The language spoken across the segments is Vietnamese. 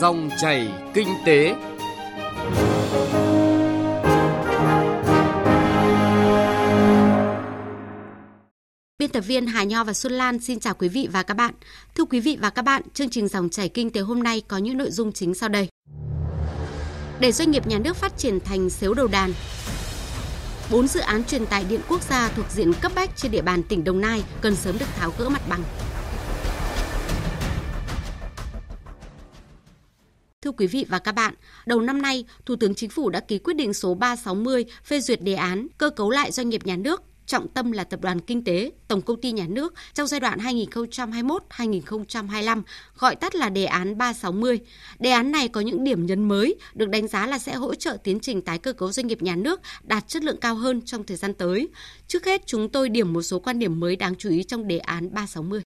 Dòng chảy kinh tế. Biên tập viên Hà Nho và Xuân Lan xin chào quý vị và các bạn. Thưa quý vị và các bạn, chương trình Dòng chảy kinh tế hôm nay có những nội dung chính sau đây. Để doanh nghiệp nhà nước phát triển thành xếu đầu đàn, bốn dự án truyền tải điện quốc gia thuộc diện cấp bách trên địa bàn tỉnh Đồng Nai cần sớm được tháo gỡ mặt bằng. Quý vị và các bạn, đầu năm nay, Thủ tướng Chính phủ đã ký quyết định số 360 phê duyệt đề án cơ cấu lại doanh nghiệp nhà nước trọng tâm là tập đoàn kinh tế, tổng công ty nhà nước trong giai đoạn 2021-2025, gọi tắt là đề án 360. Đề án này có những điểm nhấn mới, được đánh giá là sẽ hỗ trợ tiến trình tái cơ cấu doanh nghiệp nhà nước đạt chất lượng cao hơn trong thời gian tới. Trước hết, chúng tôi điểm một số quan điểm mới đáng chú ý trong đề án 360.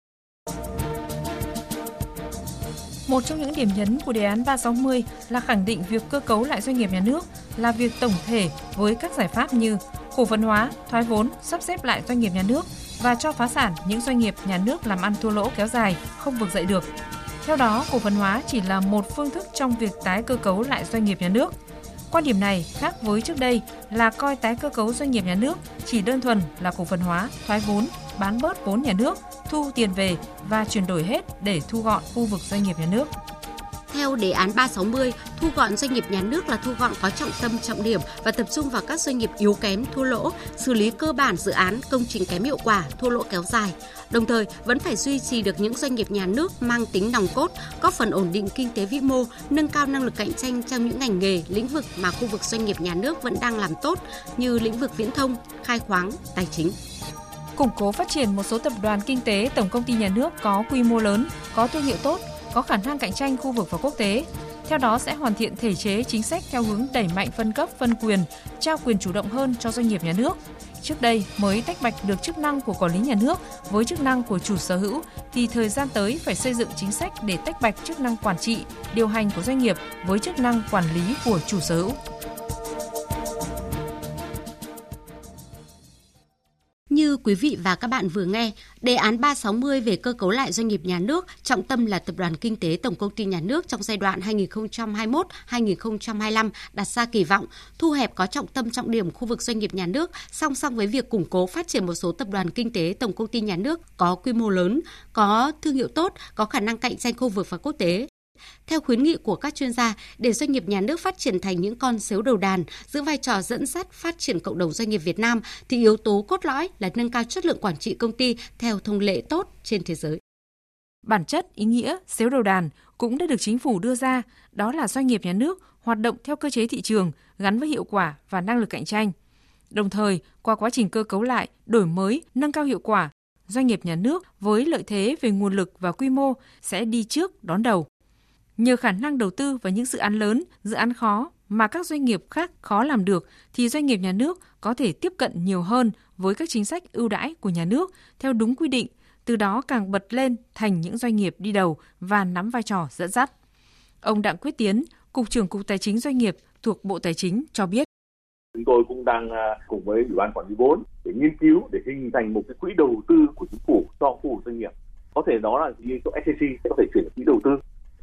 Một trong những điểm nhấn của đề án 360 là khẳng định việc cơ cấu lại doanh nghiệp nhà nước là việc tổng thể với các giải pháp như cổ phần hóa, thoái vốn, sắp xếp lại doanh nghiệp nhà nước và cho phá sản những doanh nghiệp nhà nước làm ăn thua lỗ kéo dài, không vực dậy được. Theo đó, cổ phần hóa chỉ là một phương thức trong việc tái cơ cấu lại doanh nghiệp nhà nước. Quan điểm này khác với trước đây là coi tái cơ cấu doanh nghiệp nhà nước chỉ đơn thuần là cổ phần hóa, thoái vốn, bán bớt vốn nhà nước, thu tiền về và chuyển đổi hết để thu gọn khu vực doanh nghiệp nhà nước. Theo đề án 360, thu gọn doanh nghiệp nhà nước là thu gọn có trọng tâm trọng điểm và tập trung vào các doanh nghiệp yếu kém, thua lỗ, xử lý cơ bản dự án, công trình kém hiệu quả, thua lỗ kéo dài. Đồng thời, vẫn phải duy trì được những doanh nghiệp nhà nước mang tính nòng cốt, góp phần ổn định kinh tế vĩ mô, nâng cao năng lực cạnh tranh trong những ngành nghề, lĩnh vực mà khu vực doanh nghiệp nhà nước vẫn đang làm tốt như lĩnh vực viễn thông, khai khoáng, tài chính củng cố phát triển một số tập đoàn kinh tế tổng công ty nhà nước có quy mô lớn, có thương hiệu tốt, có khả năng cạnh tranh khu vực và quốc tế. Theo đó sẽ hoàn thiện thể chế chính sách theo hướng đẩy mạnh phân cấp, phân quyền, trao quyền chủ động hơn cho doanh nghiệp nhà nước. Trước đây mới tách bạch được chức năng của quản lý nhà nước với chức năng của chủ sở hữu thì thời gian tới phải xây dựng chính sách để tách bạch chức năng quản trị, điều hành của doanh nghiệp với chức năng quản lý của chủ sở hữu. Quý vị và các bạn vừa nghe, đề án 360 về cơ cấu lại doanh nghiệp nhà nước, trọng tâm là tập đoàn kinh tế tổng công ty nhà nước trong giai đoạn 2021-2025 đặt ra kỳ vọng thu hẹp có trọng tâm trọng điểm khu vực doanh nghiệp nhà nước song song với việc củng cố phát triển một số tập đoàn kinh tế tổng công ty nhà nước có quy mô lớn, có thương hiệu tốt, có khả năng cạnh tranh khu vực và quốc tế theo khuyến nghị của các chuyên gia, để doanh nghiệp nhà nước phát triển thành những con sếu đầu đàn, giữ vai trò dẫn dắt phát triển cộng đồng doanh nghiệp Việt Nam thì yếu tố cốt lõi là nâng cao chất lượng quản trị công ty theo thông lệ tốt trên thế giới. Bản chất, ý nghĩa xếu đầu đàn cũng đã được chính phủ đưa ra, đó là doanh nghiệp nhà nước hoạt động theo cơ chế thị trường gắn với hiệu quả và năng lực cạnh tranh. Đồng thời, qua quá trình cơ cấu lại, đổi mới, nâng cao hiệu quả, doanh nghiệp nhà nước với lợi thế về nguồn lực và quy mô sẽ đi trước đón đầu. Nhờ khả năng đầu tư vào những dự án lớn, dự án khó mà các doanh nghiệp khác khó làm được thì doanh nghiệp nhà nước có thể tiếp cận nhiều hơn với các chính sách ưu đãi của nhà nước theo đúng quy định, từ đó càng bật lên thành những doanh nghiệp đi đầu và nắm vai trò dẫn dắt. Ông Đặng Quyết Tiến, Cục trưởng Cục Tài chính Doanh nghiệp thuộc Bộ Tài chính cho biết. Chúng tôi cũng đang à, cùng với Ủy ban Quản lý vốn để nghiên cứu để hình thành một cái quỹ đầu tư của chính phủ cho khu vực doanh nghiệp. Có thể đó là như chỗ SCC sẽ có thể chuyển quỹ đầu tư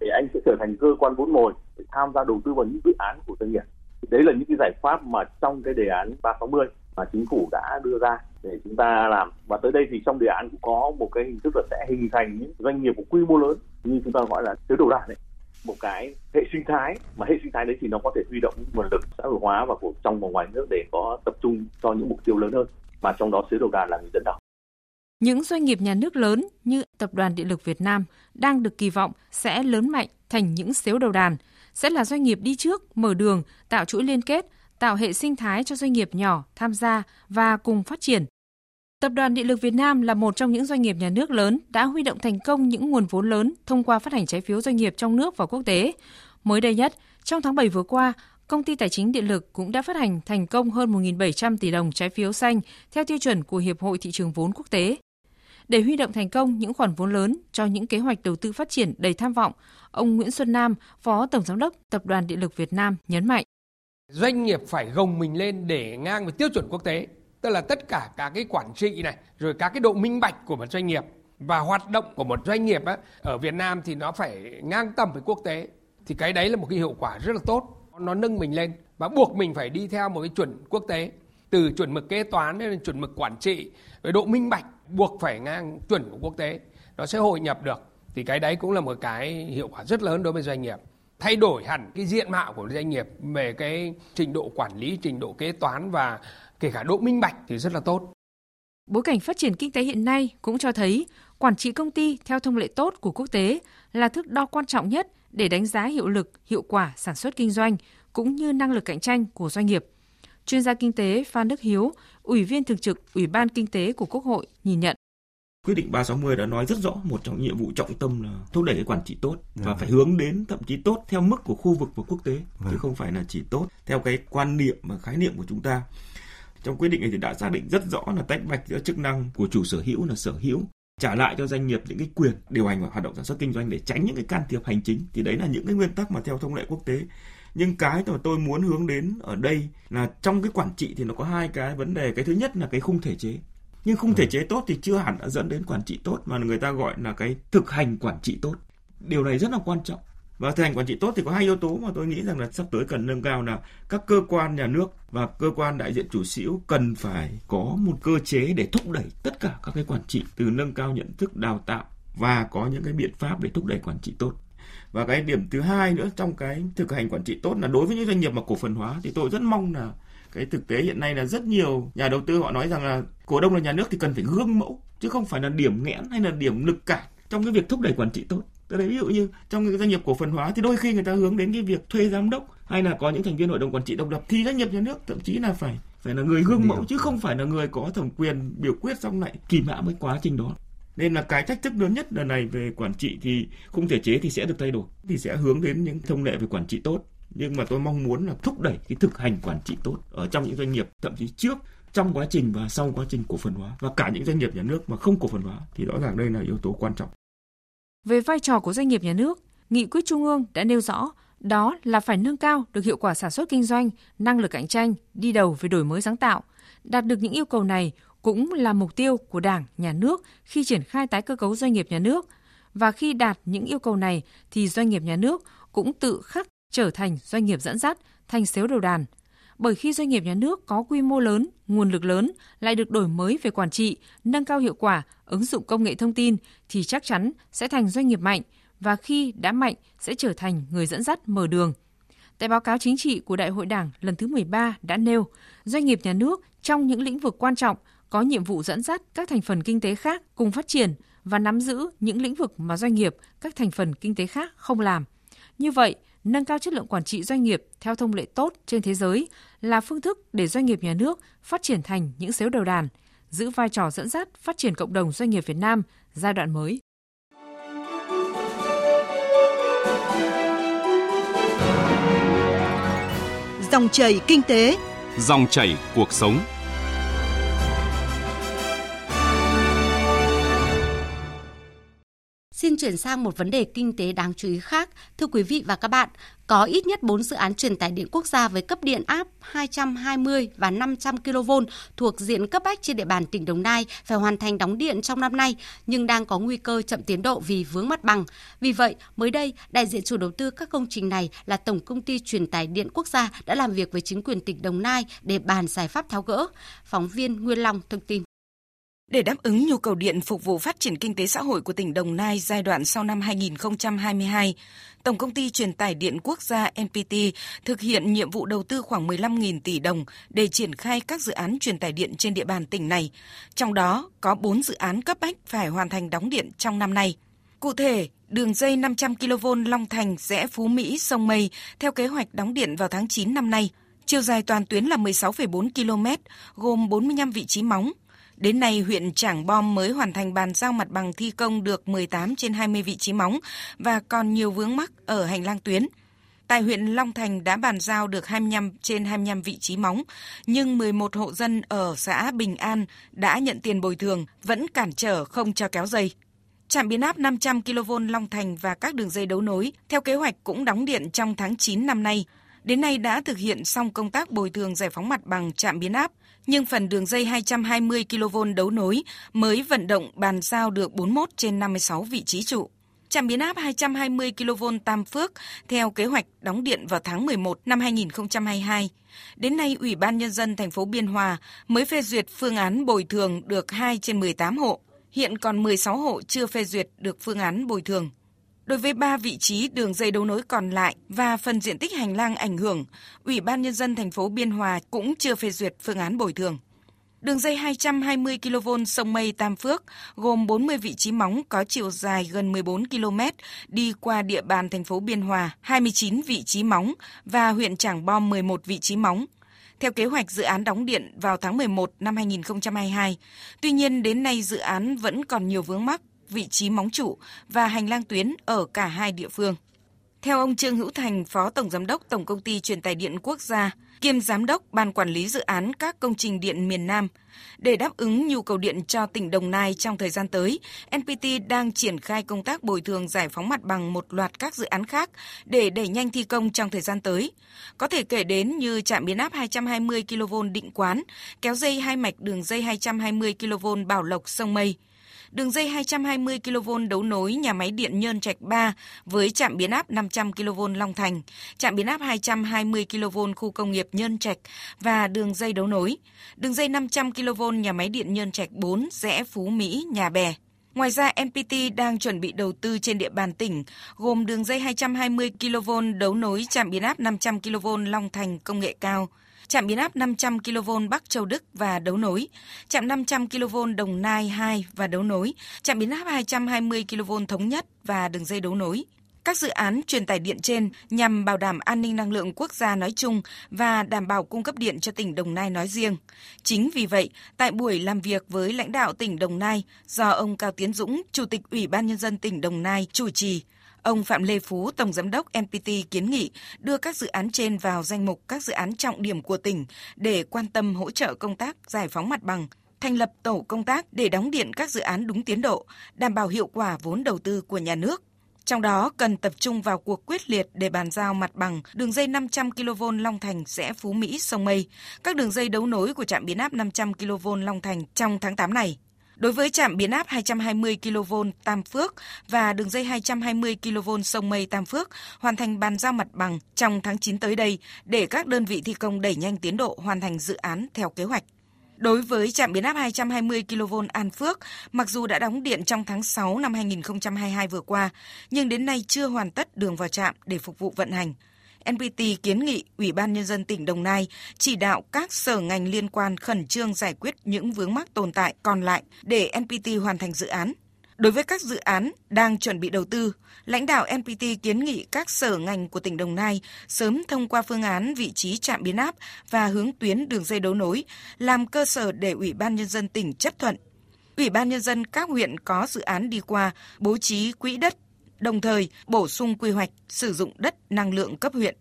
anh sẽ trở thành cơ quan vốn mồi để tham gia đầu tư vào những dự án của doanh nghiệp. Đấy là những cái giải pháp mà trong cái đề án 360 mà chính phủ đã đưa ra để chúng ta làm. Và tới đây thì trong đề án cũng có một cái hình thức là sẽ hình thành những doanh nghiệp của quy mô lớn như chúng ta gọi là tứ đầu đàn đấy một cái hệ sinh thái, mà hệ sinh thái đấy thì nó có thể huy động nguồn lực xã hội hóa và của trong và ngoài nước để có tập trung cho những mục tiêu lớn hơn. Mà trong đó xứ đầu đàn là người dẫn đầu những doanh nghiệp nhà nước lớn như Tập đoàn Điện lực Việt Nam đang được kỳ vọng sẽ lớn mạnh thành những xếu đầu đàn, sẽ là doanh nghiệp đi trước, mở đường, tạo chuỗi liên kết, tạo hệ sinh thái cho doanh nghiệp nhỏ tham gia và cùng phát triển. Tập đoàn Điện lực Việt Nam là một trong những doanh nghiệp nhà nước lớn đã huy động thành công những nguồn vốn lớn thông qua phát hành trái phiếu doanh nghiệp trong nước và quốc tế. Mới đây nhất, trong tháng 7 vừa qua, công ty tài chính điện lực cũng đã phát hành thành công hơn 1.700 tỷ đồng trái phiếu xanh theo tiêu chuẩn của Hiệp hội Thị trường vốn quốc tế. Để huy động thành công những khoản vốn lớn cho những kế hoạch đầu tư phát triển đầy tham vọng, ông Nguyễn Xuân Nam, Phó Tổng Giám đốc Tập đoàn Điện lực Việt Nam nhấn mạnh. Doanh nghiệp phải gồng mình lên để ngang với tiêu chuẩn quốc tế, tức là tất cả các cái quản trị này, rồi các cái độ minh bạch của một doanh nghiệp. Và hoạt động của một doanh nghiệp á, ở Việt Nam thì nó phải ngang tầm với quốc tế thì cái đấy là một cái hiệu quả rất là tốt. Nó nâng mình lên và buộc mình phải đi theo một cái chuẩn quốc tế từ chuẩn mực kế toán đến chuẩn mực quản trị về độ minh bạch buộc phải ngang chuẩn của quốc tế nó sẽ hội nhập được. Thì cái đấy cũng là một cái hiệu quả rất lớn đối với doanh nghiệp. Thay đổi hẳn cái diện mạo của doanh nghiệp về cái trình độ quản lý trình độ kế toán và kể cả độ minh bạch thì rất là tốt. Bối cảnh phát triển kinh tế hiện nay cũng cho thấy quản trị công ty theo thông lệ tốt của quốc tế là thước đo quan trọng nhất để đánh giá hiệu lực, hiệu quả sản xuất kinh doanh cũng như năng lực cạnh tranh của doanh nghiệp. Chuyên gia kinh tế Phan Đức Hiếu, Ủy viên thường trực Ủy ban Kinh tế của Quốc hội nhìn nhận. Quyết định 360 đã nói rất rõ một trong nhiệm vụ trọng tâm là thúc đẩy cái quản trị tốt và phải hướng đến thậm chí tốt theo mức của khu vực và quốc tế chứ không phải là chỉ tốt theo cái quan niệm và khái niệm của chúng ta. Trong quyết định này thì đã xác định rất rõ là tách bạch giữa chức năng của chủ sở hữu là sở hữu trả lại cho doanh nghiệp những cái quyền điều hành và hoạt động sản xuất kinh doanh để tránh những cái can thiệp hành chính thì đấy là những cái nguyên tắc mà theo thông lệ quốc tế nhưng cái mà tôi muốn hướng đến ở đây là trong cái quản trị thì nó có hai cái vấn đề. Cái thứ nhất là cái khung thể chế. Nhưng khung thể chế tốt thì chưa hẳn đã dẫn đến quản trị tốt mà người ta gọi là cái thực hành quản trị tốt. Điều này rất là quan trọng. Và thực hành quản trị tốt thì có hai yếu tố mà tôi nghĩ rằng là sắp tới cần nâng cao là các cơ quan nhà nước và cơ quan đại diện chủ hữu cần phải có một cơ chế để thúc đẩy tất cả các cái quản trị từ nâng cao nhận thức đào tạo và có những cái biện pháp để thúc đẩy quản trị tốt và cái điểm thứ hai nữa trong cái thực hành quản trị tốt là đối với những doanh nghiệp mà cổ phần hóa thì tôi rất mong là cái thực tế hiện nay là rất nhiều nhà đầu tư họ nói rằng là cổ đông là nhà nước thì cần phải gương mẫu chứ không phải là điểm nghẽn hay là điểm lực cản trong cái việc thúc đẩy quản trị tốt. Thấy ví dụ như trong cái doanh nghiệp cổ phần hóa thì đôi khi người ta hướng đến cái việc thuê giám đốc hay là có những thành viên hội đồng quản trị độc lập thì doanh nghiệp nhà nước thậm chí là phải phải là người gương mẫu chứ không phải là người có thẩm quyền biểu quyết xong lại kìm hãm với quá trình đó nên là cái thách thức lớn nhất lần này về quản trị thì khung thể chế thì sẽ được thay đổi thì sẽ hướng đến những thông lệ về quản trị tốt. Nhưng mà tôi mong muốn là thúc đẩy cái thực hành quản trị tốt ở trong những doanh nghiệp thậm chí trước trong quá trình và sau quá trình cổ phần hóa. Và cả những doanh nghiệp nhà nước mà không cổ phần hóa thì rõ ràng đây là yếu tố quan trọng. Về vai trò của doanh nghiệp nhà nước, Nghị quyết Trung ương đã nêu rõ đó là phải nâng cao được hiệu quả sản xuất kinh doanh, năng lực cạnh tranh, đi đầu về đổi mới sáng tạo. Đạt được những yêu cầu này cũng là mục tiêu của Đảng, Nhà nước khi triển khai tái cơ cấu doanh nghiệp nhà nước. Và khi đạt những yêu cầu này thì doanh nghiệp nhà nước cũng tự khắc trở thành doanh nghiệp dẫn dắt, thành xếu đầu đàn. Bởi khi doanh nghiệp nhà nước có quy mô lớn, nguồn lực lớn, lại được đổi mới về quản trị, nâng cao hiệu quả, ứng dụng công nghệ thông tin thì chắc chắn sẽ thành doanh nghiệp mạnh và khi đã mạnh sẽ trở thành người dẫn dắt mở đường. Tại báo cáo chính trị của Đại hội Đảng lần thứ 13 đã nêu, doanh nghiệp nhà nước trong những lĩnh vực quan trọng có nhiệm vụ dẫn dắt các thành phần kinh tế khác cùng phát triển và nắm giữ những lĩnh vực mà doanh nghiệp, các thành phần kinh tế khác không làm. Như vậy, nâng cao chất lượng quản trị doanh nghiệp theo thông lệ tốt trên thế giới là phương thức để doanh nghiệp nhà nước phát triển thành những xếu đầu đàn, giữ vai trò dẫn dắt phát triển cộng đồng doanh nghiệp Việt Nam giai đoạn mới. Dòng chảy kinh tế, dòng chảy cuộc sống. Chuyển sang một vấn đề kinh tế đáng chú ý khác. Thưa quý vị và các bạn, có ít nhất 4 dự án truyền tải điện quốc gia với cấp điện áp 220 và 500 kV thuộc diện cấp bách trên địa bàn tỉnh Đồng Nai phải hoàn thành đóng điện trong năm nay nhưng đang có nguy cơ chậm tiến độ vì vướng mặt bằng. Vì vậy, mới đây, đại diện chủ đầu tư các công trình này là Tổng công ty truyền tải điện quốc gia đã làm việc với chính quyền tỉnh Đồng Nai để bàn giải pháp tháo gỡ. Phóng viên Nguyên Long thông tin. Để đáp ứng nhu cầu điện phục vụ phát triển kinh tế xã hội của tỉnh Đồng Nai giai đoạn sau năm 2022, Tổng công ty truyền tải điện quốc gia NPT thực hiện nhiệm vụ đầu tư khoảng 15.000 tỷ đồng để triển khai các dự án truyền tải điện trên địa bàn tỉnh này. Trong đó có 4 dự án cấp bách phải hoàn thành đóng điện trong năm nay. Cụ thể, đường dây 500 kV Long Thành rẽ Phú Mỹ sông Mây theo kế hoạch đóng điện vào tháng 9 năm nay. Chiều dài toàn tuyến là 16,4 km, gồm 45 vị trí móng, Đến nay, huyện Trảng Bom mới hoàn thành bàn giao mặt bằng thi công được 18 trên 20 vị trí móng và còn nhiều vướng mắc ở hành lang tuyến. Tại huyện Long Thành đã bàn giao được 25 trên 25 vị trí móng, nhưng 11 hộ dân ở xã Bình An đã nhận tiền bồi thường, vẫn cản trở không cho kéo dây. Trạm biến áp 500 kV Long Thành và các đường dây đấu nối theo kế hoạch cũng đóng điện trong tháng 9 năm nay. Đến nay đã thực hiện xong công tác bồi thường giải phóng mặt bằng trạm biến áp, nhưng phần đường dây 220 kV đấu nối mới vận động bàn giao được 41 trên 56 vị trí trụ. Trạm biến áp 220 kV Tam Phước theo kế hoạch đóng điện vào tháng 11 năm 2022. Đến nay, Ủy ban Nhân dân thành phố Biên Hòa mới phê duyệt phương án bồi thường được 2 trên 18 hộ. Hiện còn 16 hộ chưa phê duyệt được phương án bồi thường. Đối với 3 vị trí đường dây đấu nối còn lại và phần diện tích hành lang ảnh hưởng, Ủy ban Nhân dân thành phố Biên Hòa cũng chưa phê duyệt phương án bồi thường. Đường dây 220 kV sông Mây Tam Phước gồm 40 vị trí móng có chiều dài gần 14 km đi qua địa bàn thành phố Biên Hòa, 29 vị trí móng và huyện Trảng Bom 11 vị trí móng. Theo kế hoạch dự án đóng điện vào tháng 11 năm 2022. Tuy nhiên đến nay dự án vẫn còn nhiều vướng mắc, vị trí móng trụ và hành lang tuyến ở cả hai địa phương. Theo ông Trương Hữu Thành, Phó Tổng Giám đốc Tổng Công ty Truyền tải Điện Quốc gia, kiêm Giám đốc Ban Quản lý Dự án các công trình điện miền Nam, để đáp ứng nhu cầu điện cho tỉnh Đồng Nai trong thời gian tới, NPT đang triển khai công tác bồi thường giải phóng mặt bằng một loạt các dự án khác để đẩy nhanh thi công trong thời gian tới. Có thể kể đến như trạm biến áp 220 kV Định Quán, kéo dây hai mạch đường dây 220 kV Bảo Lộc sông Mây – đường dây 220 kV đấu nối nhà máy điện Nhơn Trạch 3 với trạm biến áp 500 kV Long Thành, trạm biến áp 220 kV khu công nghiệp Nhơn Trạch và đường dây đấu nối, đường dây 500 kV nhà máy điện Nhơn Trạch 4 rẽ Phú Mỹ, Nhà Bè. Ngoài ra, MPT đang chuẩn bị đầu tư trên địa bàn tỉnh, gồm đường dây 220 kV đấu nối trạm biến áp 500 kV Long Thành công nghệ cao, trạm biến áp 500 kV Bắc Châu Đức và đấu nối, trạm 500 kV Đồng Nai 2 và đấu nối, trạm biến áp 220 kV Thống Nhất và đường dây đấu nối. Các dự án truyền tải điện trên nhằm bảo đảm an ninh năng lượng quốc gia nói chung và đảm bảo cung cấp điện cho tỉnh Đồng Nai nói riêng. Chính vì vậy, tại buổi làm việc với lãnh đạo tỉnh Đồng Nai do ông Cao Tiến Dũng, Chủ tịch Ủy ban Nhân dân tỉnh Đồng Nai chủ trì, Ông Phạm Lê Phú, Tổng Giám đốc NPT kiến nghị đưa các dự án trên vào danh mục các dự án trọng điểm của tỉnh để quan tâm hỗ trợ công tác giải phóng mặt bằng, thành lập tổ công tác để đóng điện các dự án đúng tiến độ, đảm bảo hiệu quả vốn đầu tư của nhà nước. Trong đó cần tập trung vào cuộc quyết liệt để bàn giao mặt bằng đường dây 500 kV Long Thành sẽ Phú Mỹ sông Mây, các đường dây đấu nối của trạm biến áp 500 kV Long Thành trong tháng 8 này. Đối với trạm biến áp 220 kV Tam Phước và đường dây 220 kV sông Mây Tam Phước hoàn thành bàn giao mặt bằng trong tháng 9 tới đây để các đơn vị thi công đẩy nhanh tiến độ hoàn thành dự án theo kế hoạch. Đối với trạm biến áp 220 kV An Phước, mặc dù đã đóng điện trong tháng 6 năm 2022 vừa qua, nhưng đến nay chưa hoàn tất đường vào trạm để phục vụ vận hành. NPT kiến nghị Ủy ban Nhân dân tỉnh Đồng Nai chỉ đạo các sở ngành liên quan khẩn trương giải quyết những vướng mắc tồn tại còn lại để NPT hoàn thành dự án. Đối với các dự án đang chuẩn bị đầu tư, lãnh đạo NPT kiến nghị các sở ngành của tỉnh Đồng Nai sớm thông qua phương án vị trí trạm biến áp và hướng tuyến đường dây đấu nối, làm cơ sở để Ủy ban Nhân dân tỉnh chấp thuận. Ủy ban Nhân dân các huyện có dự án đi qua bố trí quỹ đất đồng thời bổ sung quy hoạch sử dụng đất năng lượng cấp huyện.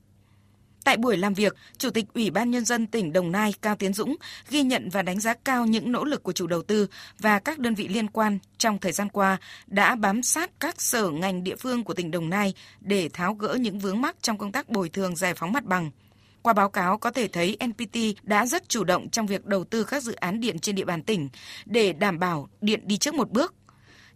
Tại buổi làm việc, Chủ tịch Ủy ban Nhân dân tỉnh Đồng Nai Cao Tiến Dũng ghi nhận và đánh giá cao những nỗ lực của chủ đầu tư và các đơn vị liên quan trong thời gian qua đã bám sát các sở ngành địa phương của tỉnh Đồng Nai để tháo gỡ những vướng mắc trong công tác bồi thường giải phóng mặt bằng. Qua báo cáo có thể thấy NPT đã rất chủ động trong việc đầu tư các dự án điện trên địa bàn tỉnh để đảm bảo điện đi trước một bước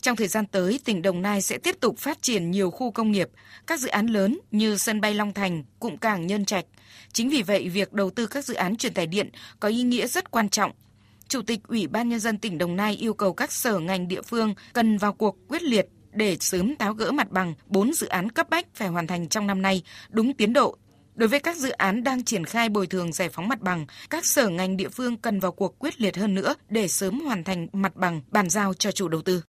trong thời gian tới, tỉnh Đồng Nai sẽ tiếp tục phát triển nhiều khu công nghiệp, các dự án lớn như sân bay Long Thành, cụm cảng Nhân Trạch. Chính vì vậy, việc đầu tư các dự án truyền tải điện có ý nghĩa rất quan trọng. Chủ tịch Ủy ban Nhân dân tỉnh Đồng Nai yêu cầu các sở ngành địa phương cần vào cuộc quyết liệt để sớm tháo gỡ mặt bằng 4 dự án cấp bách phải hoàn thành trong năm nay, đúng tiến độ. Đối với các dự án đang triển khai bồi thường giải phóng mặt bằng, các sở ngành địa phương cần vào cuộc quyết liệt hơn nữa để sớm hoàn thành mặt bằng bàn giao cho chủ đầu tư.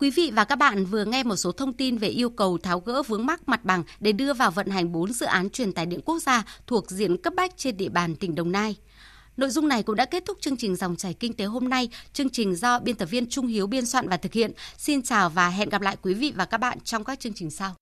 Quý vị và các bạn vừa nghe một số thông tin về yêu cầu tháo gỡ vướng mắc mặt bằng để đưa vào vận hành 4 dự án truyền tải điện quốc gia thuộc diện cấp bách trên địa bàn tỉnh Đồng Nai. Nội dung này cũng đã kết thúc chương trình Dòng chảy Kinh tế hôm nay. Chương trình do biên tập viên Trung Hiếu biên soạn và thực hiện. Xin chào và hẹn gặp lại quý vị và các bạn trong các chương trình sau.